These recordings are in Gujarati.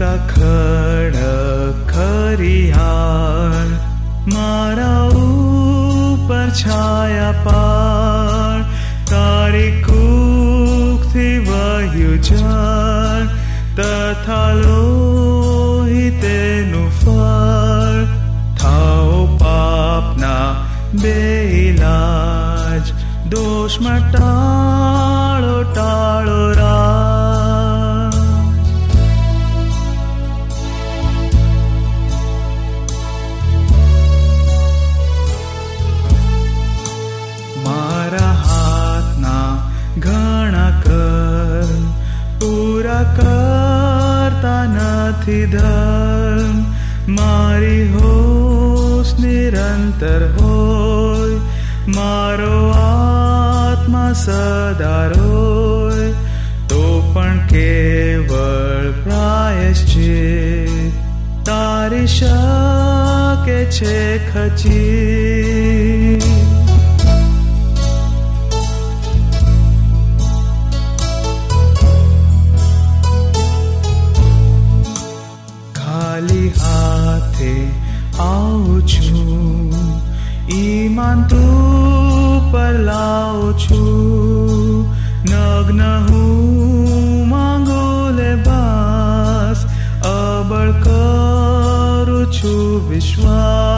ખડ ખરિયાર મારા ઉપર છાયા પાર તારી કુખથી વહ્યું જળ તથા લોહિતેનું ફળ થાઓ પાપના બે ઇલાજ દોષમાં ટાળો નિરંતર હોય, મારો આત્મા સદારોય તો પણ કેવળ છે. તારી શકે છે ખચી. ખાલી હાથે આવું છું. ઈમાન તું પર લાવું છું. નગ્ન હું માંગો લે બાસ. અબળ કરું છું વિશ્વાસ.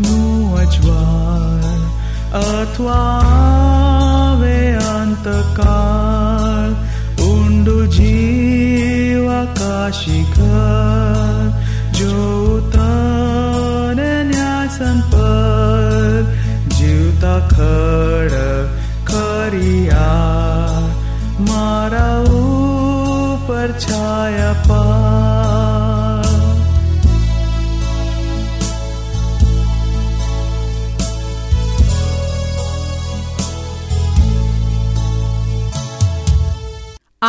નું અજવાળ અથવા આવે અંતકાળ ઊંડું જીવ આકાશી ઘર જો તને જીવતા ખડ ખરિયા મારા ઉપર છાયા પા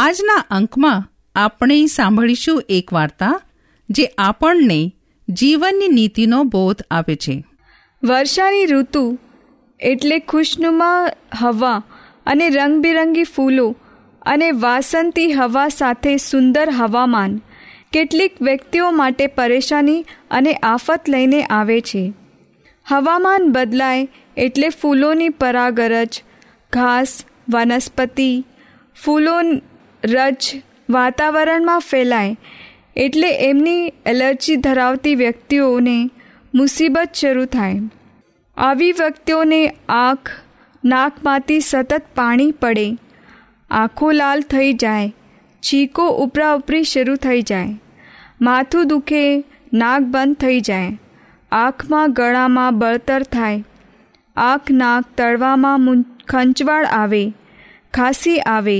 આજના અંકમાં આપણે સાંભળીશું એક વાર્તા જે આપણને જીવનની નીતિનો બોધ આપે છે. વર્ષાની ઋતુ એટલે ખુશનુમા હવા અને રંગબેરંગી ફૂલો અને વાસંતી હવા સાથે સુંદર હવામાન કેટલીક વ્યક્તિઓ માટે પરેશાની અને આફત લઈને આવે છે. હવામાન બદલાય એટલે ફૂલોની પરાગરજ, ઘાસ, વનસ્પતિ ફૂલો રજ વાતાવરણમાં ફેલાય એટલે એમની એલર્જી ધરાવતી વ્યક્તિઓને મુસીબત શરૂ થાય. આવી વ્યક્તિઓને આંખ, નાકમાંથી સતત પાણી પડે, આંખો લાલ થઈ જાય, ચીકો ઉપરા ઉપરી શરૂ થઈ જાય, માથું દુખે, નાક બંધ થઈ જાય, આંખમાં ગળામાં બળતર થાય આંખ નાક તળવામાં ખંચવાળ આવે, ખાંસી આવે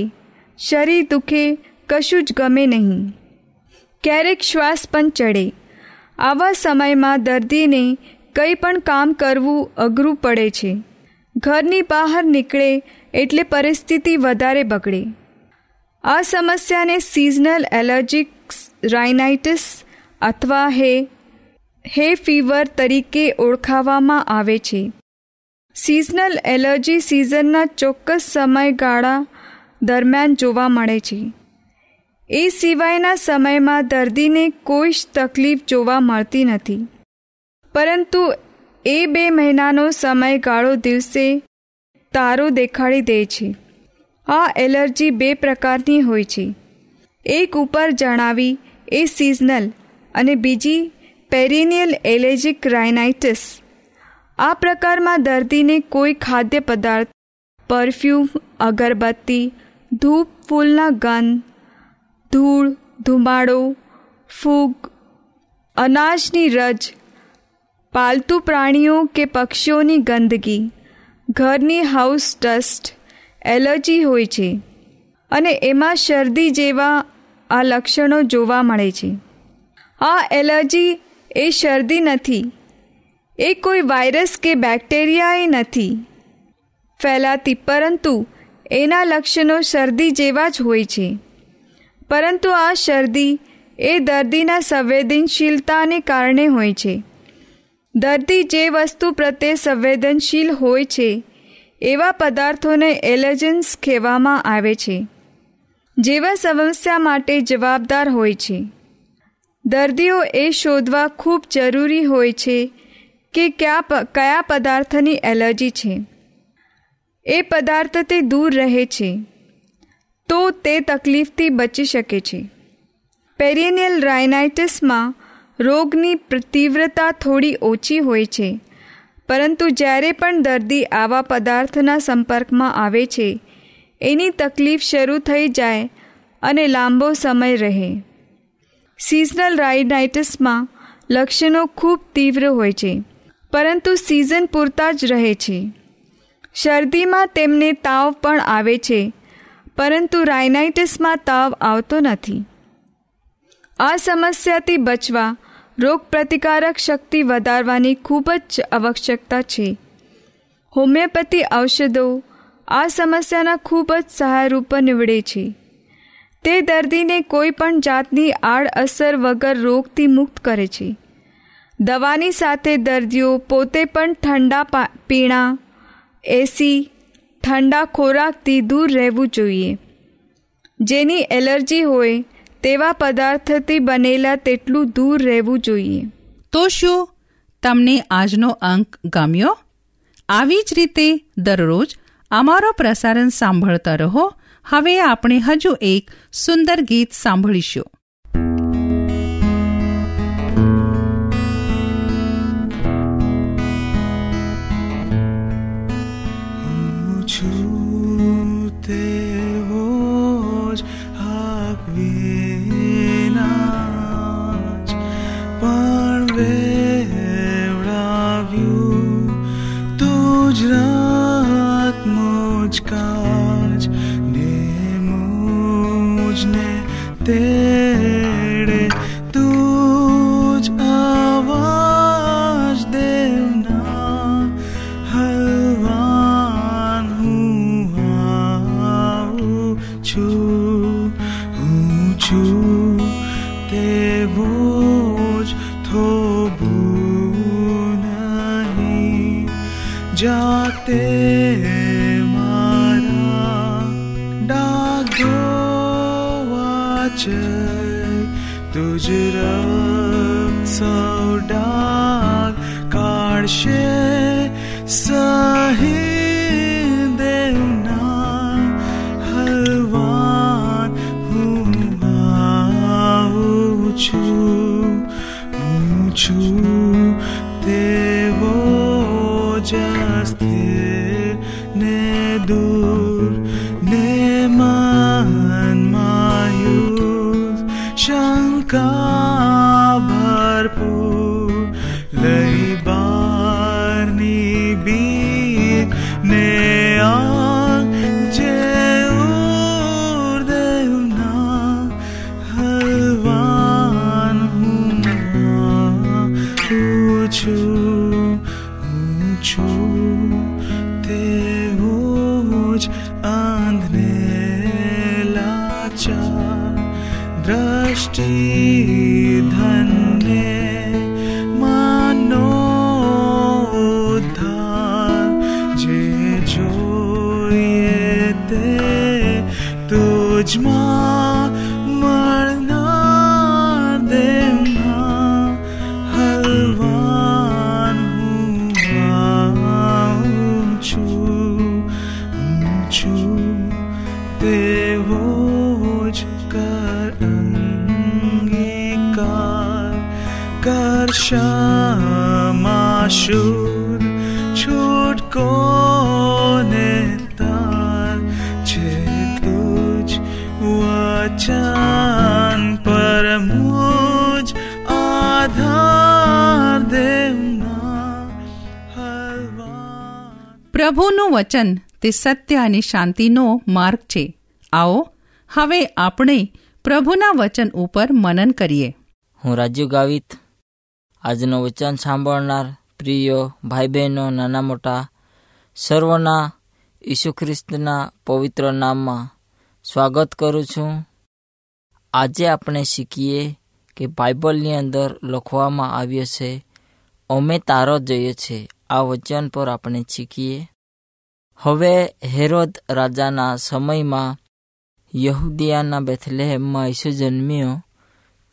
શરીર દુખે, કશું જ ગમે નહીં. ક્યારેક શ્વાસ પણ ચડે. આવા સમયમાં દર્દીને કંઈ પણ કામ કરવું અઘરું પડે છે. ઘરની બહાર નીકળે એટલે પરિસ્થિતિ વધારે બગડે. આ સમસ્યાને સિઝનલ એલર્જીક રાઇનાઇટિસ અથવા હે હે ફીવર તરીકે ઓળખાવામાં આવે છે. સિઝનલ એલર્જી સિઝનના ચોક્કસ સમયગાળા દરમિયાન જોવા મળે છે. એ સિવાયના સમયમાં દર્દીને કોઈ જ તકલીફ જોવા મળતી નથી. પરંતુ એ બે મહિનાનો સમયગાળો દિવસે તારો દેખાડી દે છે. આ એલર્જી બે પ્રકારની હોય છે. એક ઉપર જણાવી એ સિઝનલ અને બીજી પેરિનિયલ એલેજિક રાઇનાઇટિસ આ પ્રકારમાં દર્દીને કોઈ ખાદ્ય પદાર્થ પરફ્યુમ, અગરબત્તી ધૂપ ફૂલના ગંધ, ધૂળ, ધુમાડો, ફૂગ, અનાજની રજ, પાલતુ પ્રાણીઓ કે પક્ષીઓની ગંદકી, ઘરની હાઉસ ડસ્ટ, એલર્જી હોય છે. અને એમાં શરદી જેવા આ લક્ષણો જોવા મળે છે. આ એલર્જી એ શરદી નથી. એ કોઈ વાયરસ કે બેક્ટેરિયાએ નથી. ફેલાતી, પરંતુ એના લક્ષણો શરદી જેવા જ હોય છે. પરંતુ આ શરદી એ દર્દીના સંવેદનશીલતાને કારણે હોય છે. દર્દી જે વસ્તુ પ્રત્યે સંવેદનશીલ હોય છે, એવા પદાર્થોને એલર્જન્સ કહેવામાં આવે છે, જેવા સમસ્યા માટે જવાબદાર હોય છે. દર્દીઓ એ શોધવા ખૂબ જરૂરી હોય છે કે કયા કયા પદાર્થની એલર્જી છે. એ પદાર્થથી દૂર રહે છે, તો તે તકલીફથી બચી શકે છે. પેરિનિયલ રાઇનાઇટિસમાં રોગની તીવ્રતા થોડી ઓછી હોય છે, પરંતુ જ્યારે પણ દર્દી આવા પદાર્થના સંપર્કમાં આવે છે, એની તકલીફ શરૂ થઈ જાય અને લાંબો સમય રહે. સિઝનલ રાઇનાઇટિસમાં લક્ષણો ખૂબ તીવ્ર હોય છે, પરંતુ સિઝન પૂરતા જ રહે છે. શરદીમાં તેમને તાવ પણ આવે છે, પરંતુ રાઇનાઇટિસમાં તાવ આવતો નથી. આ સમસ્યાથી બચવા રોગપ્રતિકારક શક્તિ વધારવાની ખૂબ જ આવશ્યકતા છે. હોમિયોપેથી ઔષધો આ સમસ્યાના ખૂબ જ સહાયરૂપ નીવડે છે. તે દર્દીને કોઈ પણ જાતની આડઅસર વગર રોગથી મુક્ત કરે છે. દવાની સાથે દર્દીઓ પોતે પણ ઠંડા પીણા એસી ઠંડા ખોરાકથી દૂર રહેવું જોઈએ. જેની એલર્જી હોય તેવા પદાર્થથી બનેલા તેટલું દૂર રહેવું જોઈએ. તો શું? તમને આજનો અંક ગમ્યો? આવી જ રીતે દરરોજ અમારો પ્રસારણ સાંભળતા રહો. હવે આપણે હજુ એક સુંદર ગીત સાંભળીશું. কাজ নে মুজনে তে વચન, તે સત્ય અને શાંતિનો માર્ગ છે. આવો, હવે આપણે પ્રભુના વચન ઉપર મનન કરીએ. હું રાજુ ગાવિત. આજનું વચન સાંભળનાર પ્રિયો ભાઈ બહેનો નાના મોટા સર્વના ઈસુ ખ્રિસ્તના પવિત્ર નામમાં સ્વાગત કરું છું. આજે આપણે શીખીએ કે બાઇબલની અંદર લખવામાં આવ્યો છે, અમે તારો જોઈએ છે. આ વચન પર આપણે શીખીએ. હવે હેરોદ રાજાના સમયમાં યહુદિયાના બેથલેહેમમાં ઈસુ જન્મ્યો.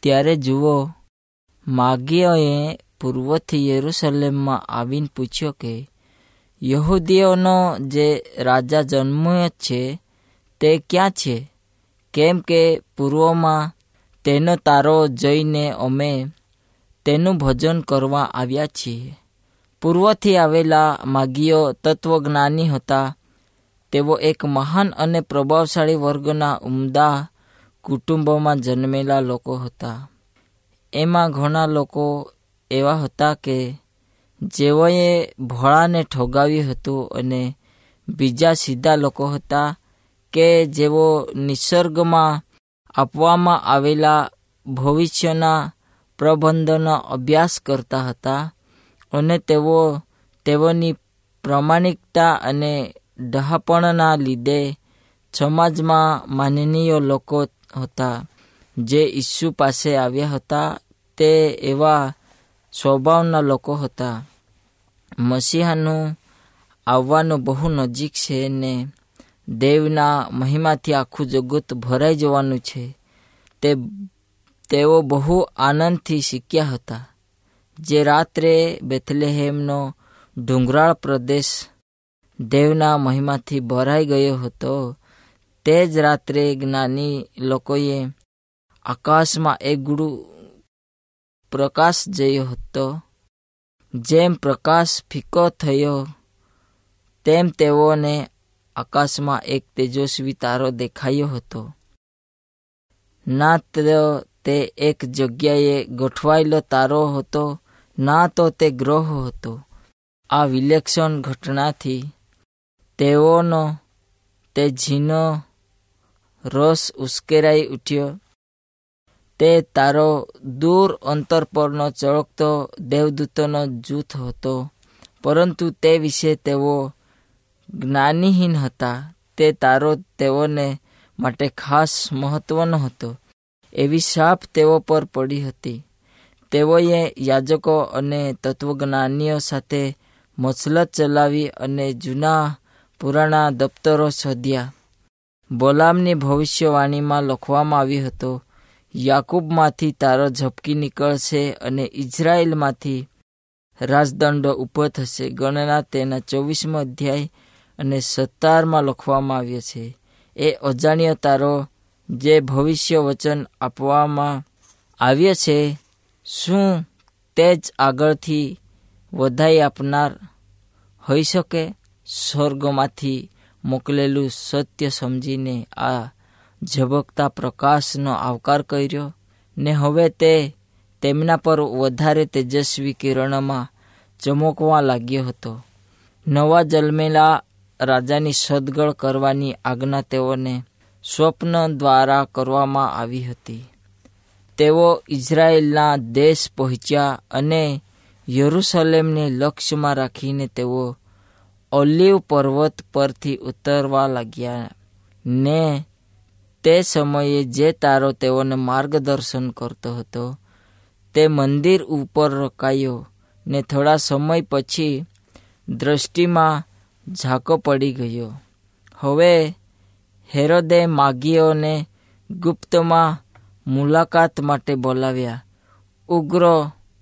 ત્યારે જુઓ માગીઓએ પૂર્વથી યરુસલેમમાં આવીને પૂછ્યો કે, યહૂદીઓનો જે રાજા જન્મ્યો છે, તે ક્યાં છે? કેમ કે પૂર્વમાં તેનો તારો જઈને અમે તેનું ભજન કરવા આવ્યા છીએ. પૂર્વથી આવેલા માગીઓ તત્વજ્ઞાની હતા. તેઓ એક મહાન અને પ્રભાવશાળી વર્ગના ઉમદા કુટુંબોમાં જન્મેલા લોકો હતા. એમાં ઘણા લોકો એવા હતા કે જેઓએ ભોળાને ઠોગાવ્યું હતું અને બીજા સીધા લોકો હતા કે જેઓ નિસર્ગમાં આપવામાં આવેલા ભવિષ્યના પ્રબંધનો અભ્યાસ કરતા હતા. અને તેઓ તેઓની પ્રમાણિકતા અને ડહાપણના લીધે સમાજમાં માનનીય લોકો હતા. જે ઈસુ પાસે આવ્યા હતા, તે એવા સ્વભાવના લોકો હતા. મસીહાનું આવવાનું બહુ નજીક છે ને દેવના મહિમાથી આખું જગત ભરાઈ જવાનું છે. તે, તેઓ બહુ આનંદથી શીખ્યા હતા. જે રાત્રે બેથલેહેમનો ડુંગરાળ પ્રદેશ દેવના મહિમાથી ભરાઈ ગયો હતો, તે જ રાત્રે જ્ઞાની લોકોએ આકાશમાં એક ગુરુ પ્રકાશ જયો હતો. જેમ પ્રકાશ ફીકો થયો, તેમ તેઓને આકાશમાં એક તેજસ્વી તારો દેખાયો હતો. ના તો એક જગ્યાએ ગોઠવાયેલો તારો હતો ના તો તે ગ્રહ હતો. આ વિલક્ષણ ઘટનાથી તેઓનો, તે ઝીનો રસ ઉશ્કેરાઈ ઉઠ્યો. તે તારો દૂર અંતર પરનો ચળકતો દેવદૂતોનો જૂથ હતો, પરંતુ તે વિશે તેઓ જ્ઞાનીહીન હતા. તે તારો તેઓને માટે ખાસ મહત્વનો હતો એવી શાપ તેઓ પર પડી હતી. તેઓએ યાજકો અને તત્વજ્ઞાનીઓ સાથે મસલત ચલાવી અને જૂના પુરાણા દફતરો શોધ્યા. બોલામની ભવિષ્યવાણીમાં લખવામાં આવ્યું હતું, યાકૂબમાંથી તારો ઝપકી નીકળશે અને ઇઝરાયલમાંથી રાજદંડો ઊભો થશે. ગણના તેના ચોવીસમો અધ્યાય અને સત્તારમાં લખવામાં આવ્યો છે, એ અજાણ્યો તારો જે ભવિષ્ય વચન આપવામાં આવ્યો છે શું તે જ આગળથી વધાઈ આપનાર હોઈ શકે? સ્વર્ગમાંથી મોકલેલું સત્ય સમજીને આ ઝબકતા પ્રકાશનો આવકાર કર્યો ને હવે તે તેમના પર વધારે તેજસ્વી કિરણોમાં ચમકવા લાગ્યો હતો. નવા જન્મેલા રાજાની સદગળ કરવાની આજ્ઞા તેઓને સ્વપ્ન દ્વારા કરવામાં આવી હતી. તેઓ ઇઝરાયેલના દેશ પહોંચ્યા અને યરુસલેમને લક્ષ્યમાં રાખીને તેઓ ઓલિવ પર્વત પરથી ઉતરવા લાગ્યા ને તે સમયે જે તારો તેઓને માર્ગદર્શન કરતો હતો, તે મંદિર ઉપર રોકાયો ને થોડા સમય પછી દ્રષ્ટિમાં ઝાંકો પડી ગયો. હવે હેરોદે માગીઓને ગુપ્તમાં મુલાકાત માટે બોલાવ્યા. ઉગ્ર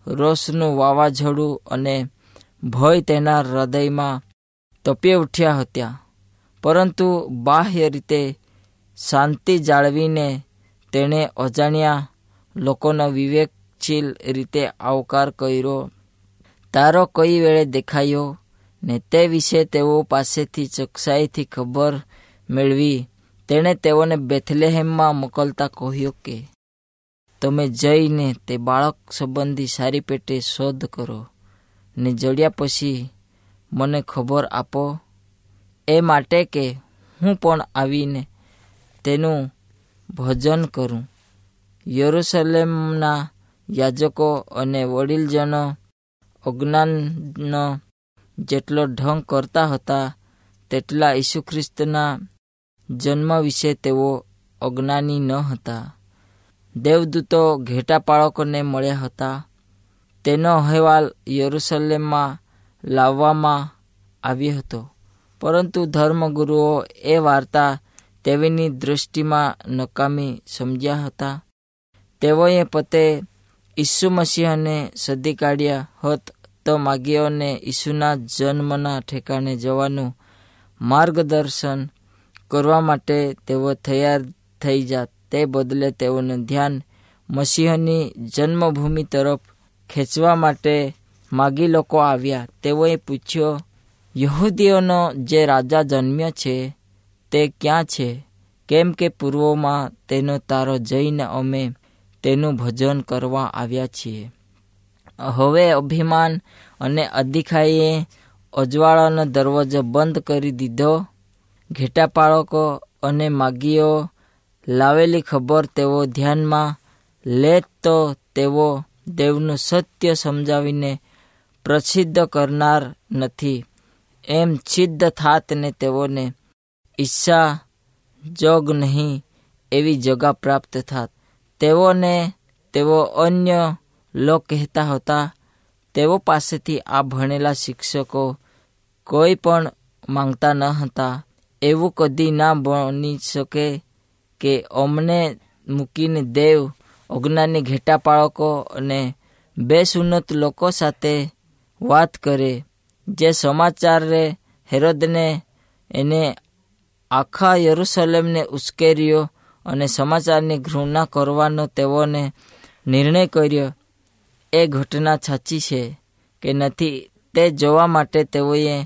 રોષનું વાવાઝોડું અને ભય તેના હૃદયમાં તપી ઉઠ્યા હતા. પરંતુ બાહ્ય રીતે શાંતિ જાળવીને તેણે અજાણ્યા લોકોનો વિવેકશીલ રીતે આવકાર કર્યો. તારો કઈ વેળે દેખાયો ને તે વિશે તેઓ પાસેથી ચોકસાઈથી ખબર મેળવી. તેણે તેઓને બેથલેહેમમાં મોકલતા કહ્યું કે તમે જઈને તે બાળક સંબંધી સારી પેટે શોધ કરો ને જડ્યા પછી મને ખબર આપો. એ માટે કે હું પણ આવીને તેનું ભજન કરું. યરુસલેમના યાજકો અને વડીલજનો અજ્ઞાનનો જેટલો ઢંગ કરતા હતા, તેટલા ઈસુ ખ્રિસ્તના જન્મ વિશે તેઓ અજ્ઞાની ન હતા. દેવદૂતો ઘેટા પાળકોને મળ્યા હતા. તેનો અહેવાલ યરુસલેમમાં લાવવામાં આવ્યો હતો. પરંતુ ધર્મગુરુઓ એ વાર્તા તેવીની દૃષ્ટિમાં નકામી સમજ્યા હતા. તેઓએ પોતે ઈસુ મસીહને સદી કાઢ્યા હોત તો માગીઓને ઈસુના જન્મના ઠેકાણે જવાનું માર્ગદર્શન કરવા માટે તેઓ તૈયાર થઈ જાત તે બદલે તેઓનું ધ્યાન મસીહની જન્મભૂમિ તરફ ખેંચવા માટે માગી લોકો આવ્યા. તેઓએ પૂછ્યો, યહૂદીઓનો જે રાજા જન્મ્યો છે, તે ક્યાં છે? કેમ કે પૂર્વમાં તેનો તારો જઈને અમે તેનું ભજન કરવા આવ્યા છીએ. હવે અભિમાન અને અધિખાઈએ અજવાળાનો દરવાજો બંધ કરી દીધો. ઘેટાપાળકો અને માગીઓ લાવેલી ખબર તેઓ ધ્યાનમાં લે તો તેઓ દેવનું સત્ય સમજાવીને પ્રસિદ્ધ કરનાર નથી. એમ સિદ્ધ થાત ને તેઓને ઈચ્છા જોગ નહીં એવી જગા પ્રાપ્ત થાત. તેઓને તેઓ અન્ય લોક કહેતા હતા. તેઓ પાસેથી આ ભણેલા શિક્ષકો કોઈ પણ માંગતા ન હતા. એવું કદી ના બની શકે કે અમને મૂકીને દેવ, અજ્ઞાની ઘેટા પાળકો અને બેસુન્નત લોકો સાથે વાત કરે, જે સમાચારે હેરોદને એને આખા યરુસલેમને ઉશ્કેર્યો અને સમાચારની ઘૃણા કરવાનો તેઓને નિર્ણય કર્યો. એ ઘટના સાચી છે કે નથી તે જોવા માટે તેઓએ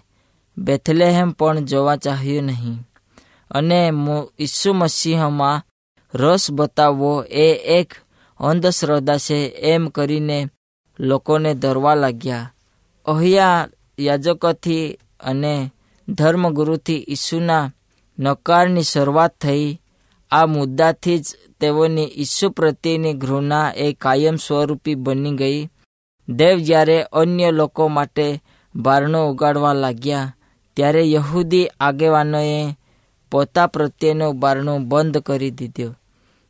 બેથલેહેમ પણ જોવા ચાહ્યું નહીં. અને ઈસુ મસીહમાં રસ બતાવવો એ એક અંધશ્રદ્ધા છે એમ કરીને લોકોને ધરવા લાગ્યા. અહીંયા યાજકોથી અને ધર્મગુરુથી ઈસુના નકારની શરૂઆત થઈ. આ મુદ્દાથી જ તેઓની ઈસુ પ્રત્યેની ઘૃણા એ કાયમ સ્વરૂપી બની ગઈ. દેવ જ્યારે અન્ય લોકો માટે બારણો ઉગાડવા લાગ્યા, ત્યારે યહૂદી આગેવાનોએ પોતા પ્રત્યેનો બારણો બંધ કરી દીધો.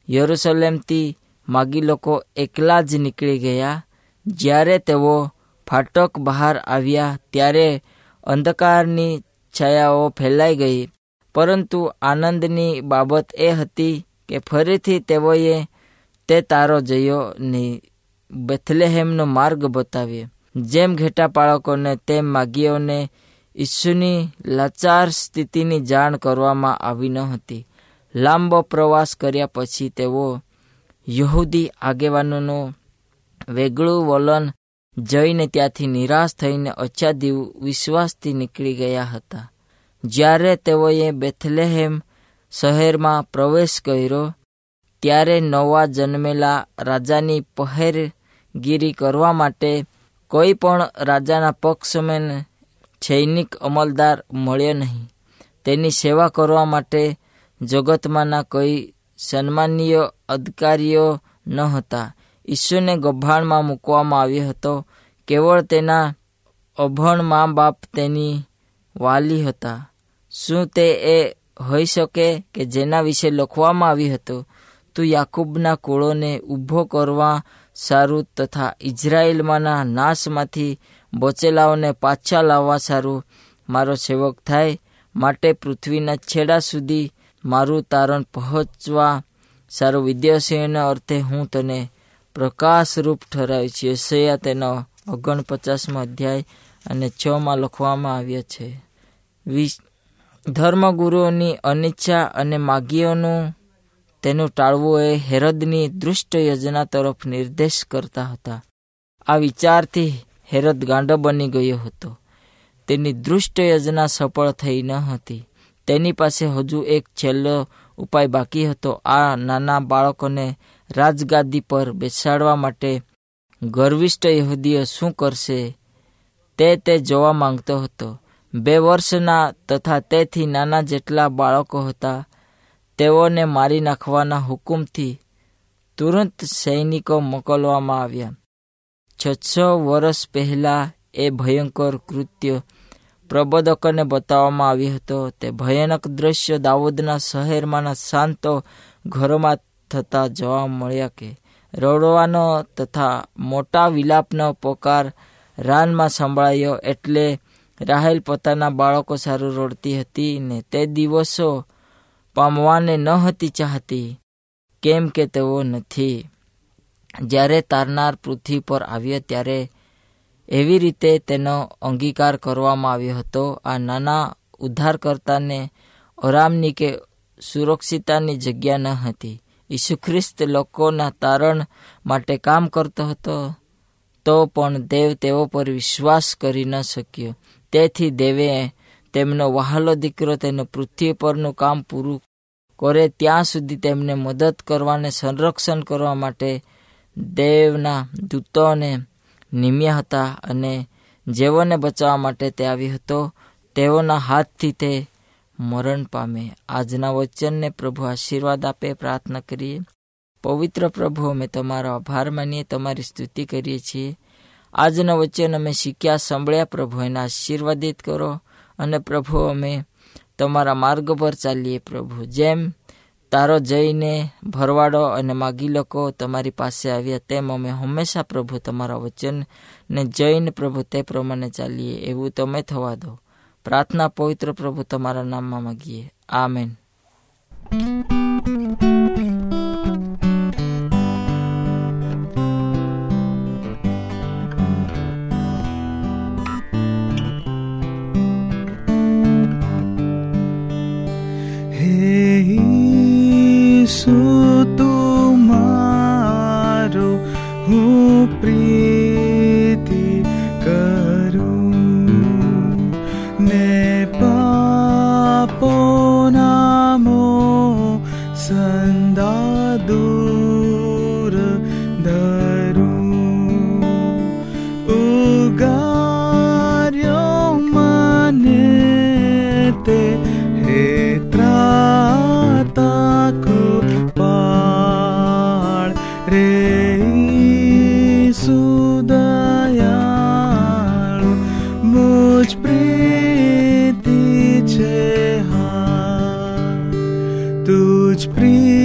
યરુસલેમથી માગી લોકો એકલા જ નીકળી ગયા. જ્યારે તેઓ ફાટક બહાર આવ્યા, ત્યારે અંધકારની છાયાઓ ફેલાઈ ગઈ. પરંતુ આનંદની બાબત એ હતી કે ફરીથી તેઓએ તે તારો જયો નહીં. બેથલેહેમનો માર્ગ બતાવ્યો. જેમ ઘેટા બાળકોને તેમ માગીઓને ઈસુની લાચાર સ્થિતિની જાણ કરવામાં આવી ન હતી. લાંબો પ્રવાસ કર્યા પછી તેઓ યહૂદી આગેવાનોનો વેગળું વલણ જઈને ત્યાંથી નિરાશ થઈને અચ્છાદી વિશ્વાસથી નીકળી ગયા હતા. જ્યારે તેઓએ બેથલેહેમ શહેરમાં પ્રવેશ કર્યો, ત્યારે નવા જન્મેલા રાજાની પહેરગીરી કરવા માટે કોઈ પણ રાજાના પક્ષમેન સૈનિક અમલદાર મળ્યો નહીં. તેની સેવા કરવા માટે જગતમાંના કોઈ સન્માનીય અધિકારીઓ ન હતા. ઈશ્વરને ગભાણમાં મૂકવામાં આવ્યો હતો. કેવળ તેના અભણ મા બાપ તેની વાલી હતા. શું તે એ હોઈ શકે કે જેના વિશે લખવામાં આવ્યું હતું? તું યાકૂબના કુળોને ઊભો કરવા સારું તથા ઇઝરાયેલમાંના નાશમાંથી બચેલાઓને પાછા લાવવા સારું મારો સેવક થાય, માટે પૃથ્વીના છેડા સુધી મારું તારણ પહોંચવા સારું વિદ્યાર્થીઓના અર્થે હું તને પ્રકાશરૂપ ઠરાવી છે યશયા તેનો ઓગણપચાસમો અધ્યાય અને છમાં લખવામાં આવ્યો છે. ધર્મગુરુઓની અનિચ્છા અને માગીઓનું તેનું ટાળવું એ હેરદની દૃષ્ટ યોજના તરફ નિર્દેશ કરતા હતા. આ વિચારથી હેરદ ગાંડો બની ગયો હતો. તેની દૃષ્ટ યોજના સફળ થઈ ન હતી. તેની પાસે હજુ એક છેલ્લો ઉપાય બાકી હતો. આ નાના બાળકોને રાજગાદી પર બેસાડવા માટે ગર્વિષ્ઠ યહૂદીઓ શું કરશે તે તે જોવા માંગતો હતો. બે વર્ષના તથા તેથી નાના જેટલા બાળકો હતા તેઓને મારી નાખવાના હુકુમથી તુરંત સૈનિકો મોકલવામાં આવ્યા. છસો વર્ષ પહેલાં એ ભયંકર કૃત્ય પ્રબોધકોને બતાવવામાં આવ્યો હતો. તે ભયાનક દ્રશ્ય દાઉદના શહેરમાંના શાંતો ઘરોમાં થતા જોવા મળ્યા કે રડવાનો તથા મોટા વિલાપનો પોકાર રાનમાં સંભળાયો એટલે રાહેલ પોતાના બાળકો સારું રડતી હતી ને તે દિવસો પામવાને ન હતી ચાહતી, કેમ કે તેઓ નથી. જ્યારે તારનાર પૃથ્વી પર આવ્યો ત્યારે એવી રીતે તેનો અંગીકાર કરવામાં આવ્યો હતો, આ નાના ઉદ્ધારકર્તાને આરામની કે સુરક્ષિતાની જગ્યા ન હતી. ઈસુ ખ્રિસ્ત લોકોના તારણ માટે કામ કરતો હતો, તો પણ દેવ તેઓ પર વિશ્વાસ કરી ન શક્યો. તેથી દેવે તેમનો વહાલો દીકરો તેનું પૃથ્વી પરનું કામ પૂરું કરે ત્યાં સુધી તેમને મદદ કરવાને સંરક્ષણ કરવા માટે દેવના દૂતોને નિમ્યા હતા અને જેઓને બચાવવા માટે તે આવ્યો હતો, તેઓના હાથથી તે મરણ પામે. આજના વચનને પ્રભુ આશીર્વાદ આપે, પ્રાર્થના કરીએ. પવિત્ર પ્રભુ, અમે તમારો આભાર માનીએ, તમારી સ્તુતિ કરીએ છીએ. આજના વચન અમે શીખ્યા, સાંભળ્યા પ્રભુ, એને આશીર્વાદિત કરો. અને પ્રભુ, અમે તમારા માર્ગ પર ચાલીએ પ્રભુ. જેમ તારો જઈને ભરવાડો અને માગી લોકો તમારી પાસે આવ્યા, તેમ અમે હંમેશા પ્રભુ તમારા વચનને જઈને પ્રભુ તે પ્રમાણે ચાલીએ, એવું તમે થવા દો. પ્રાર્થના પવિત્ર પ્રભુ તમારા નામમાં માગીએ. આમેન. હે પ્રીતિ છે હા તુજ પ્રીતિને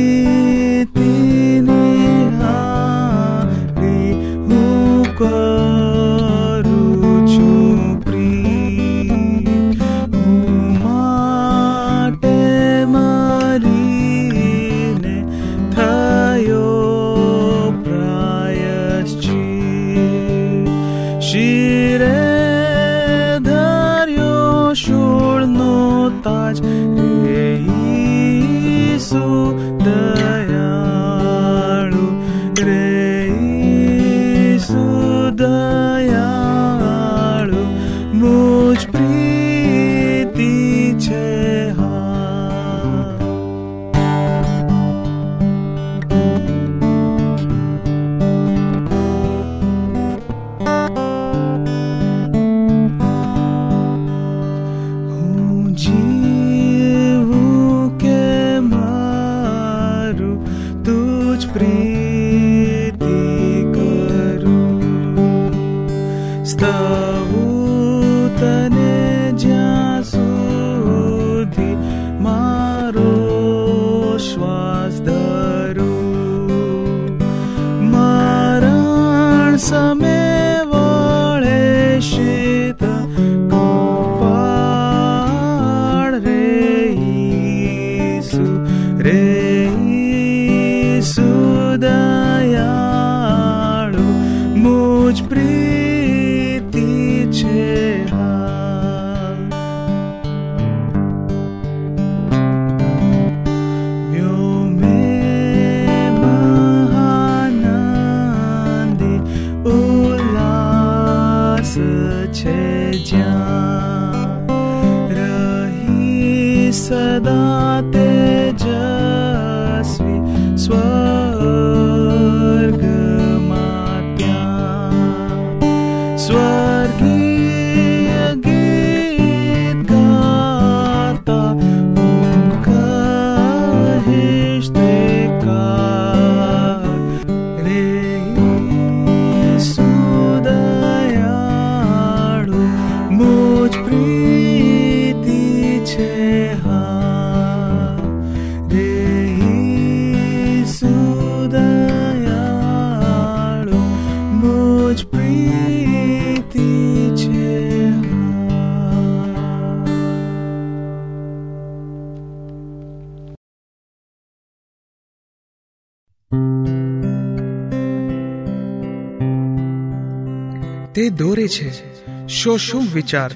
તે દોરે છે. શો શું વિચાર?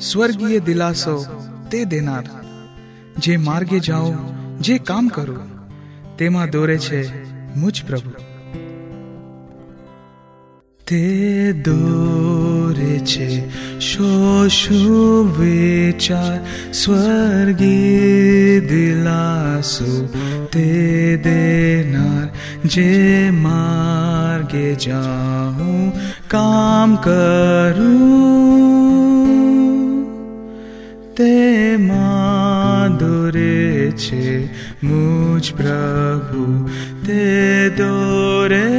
સ્વર્ગીય દિલાસો તે દેનાર. જે માર્ગે જાઓ, જે કામ કરું, તેમાં દોરે છે મુજ પ્રભુ. તે દોરે છે શો શું વિચાર સ્વર્ગીય દિલાસો તે દેનાર જે માર્ગે જાઉં કામ કરું તેમાં દોરે છે મુજ પ્રભુ તે દોરે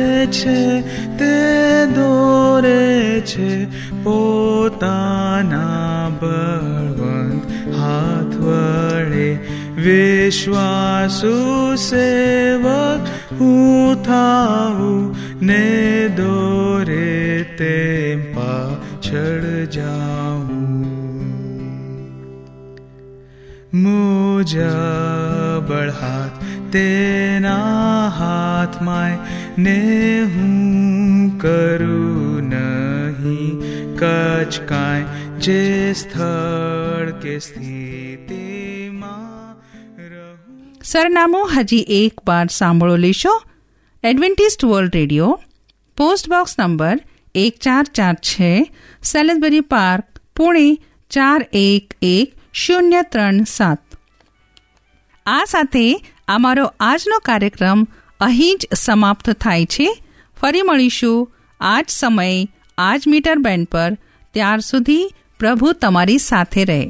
છે તે પોતાના બળવંત હાથ વડે. વિશ્વાસુ સેવક, હું થાવું ને દોરે તેમ પાછળ જાઉં. મુજબળ હાથ તેના હાથમાં ને હું કરું કચ કાંઈ જે સ્થળ કે સરનામું હજી એક વાર સાંભળો લેશો. Adventist World Radio, post box number એક ચાર ચાર છે સેલેસબરી પાર્ક, પુણે ચાર એક એક શૂન્ય ત્રણ સાત. આ સાથે અમારો આજનો કાર્યક્રમ અહીં જ સમાપ્ત થાય છે. ફરી મળીશું. આજ સમયે આજ મીટર બેન્ડ પર ત્યાર સુધી પ્રભુ તમારી સાથે રહે.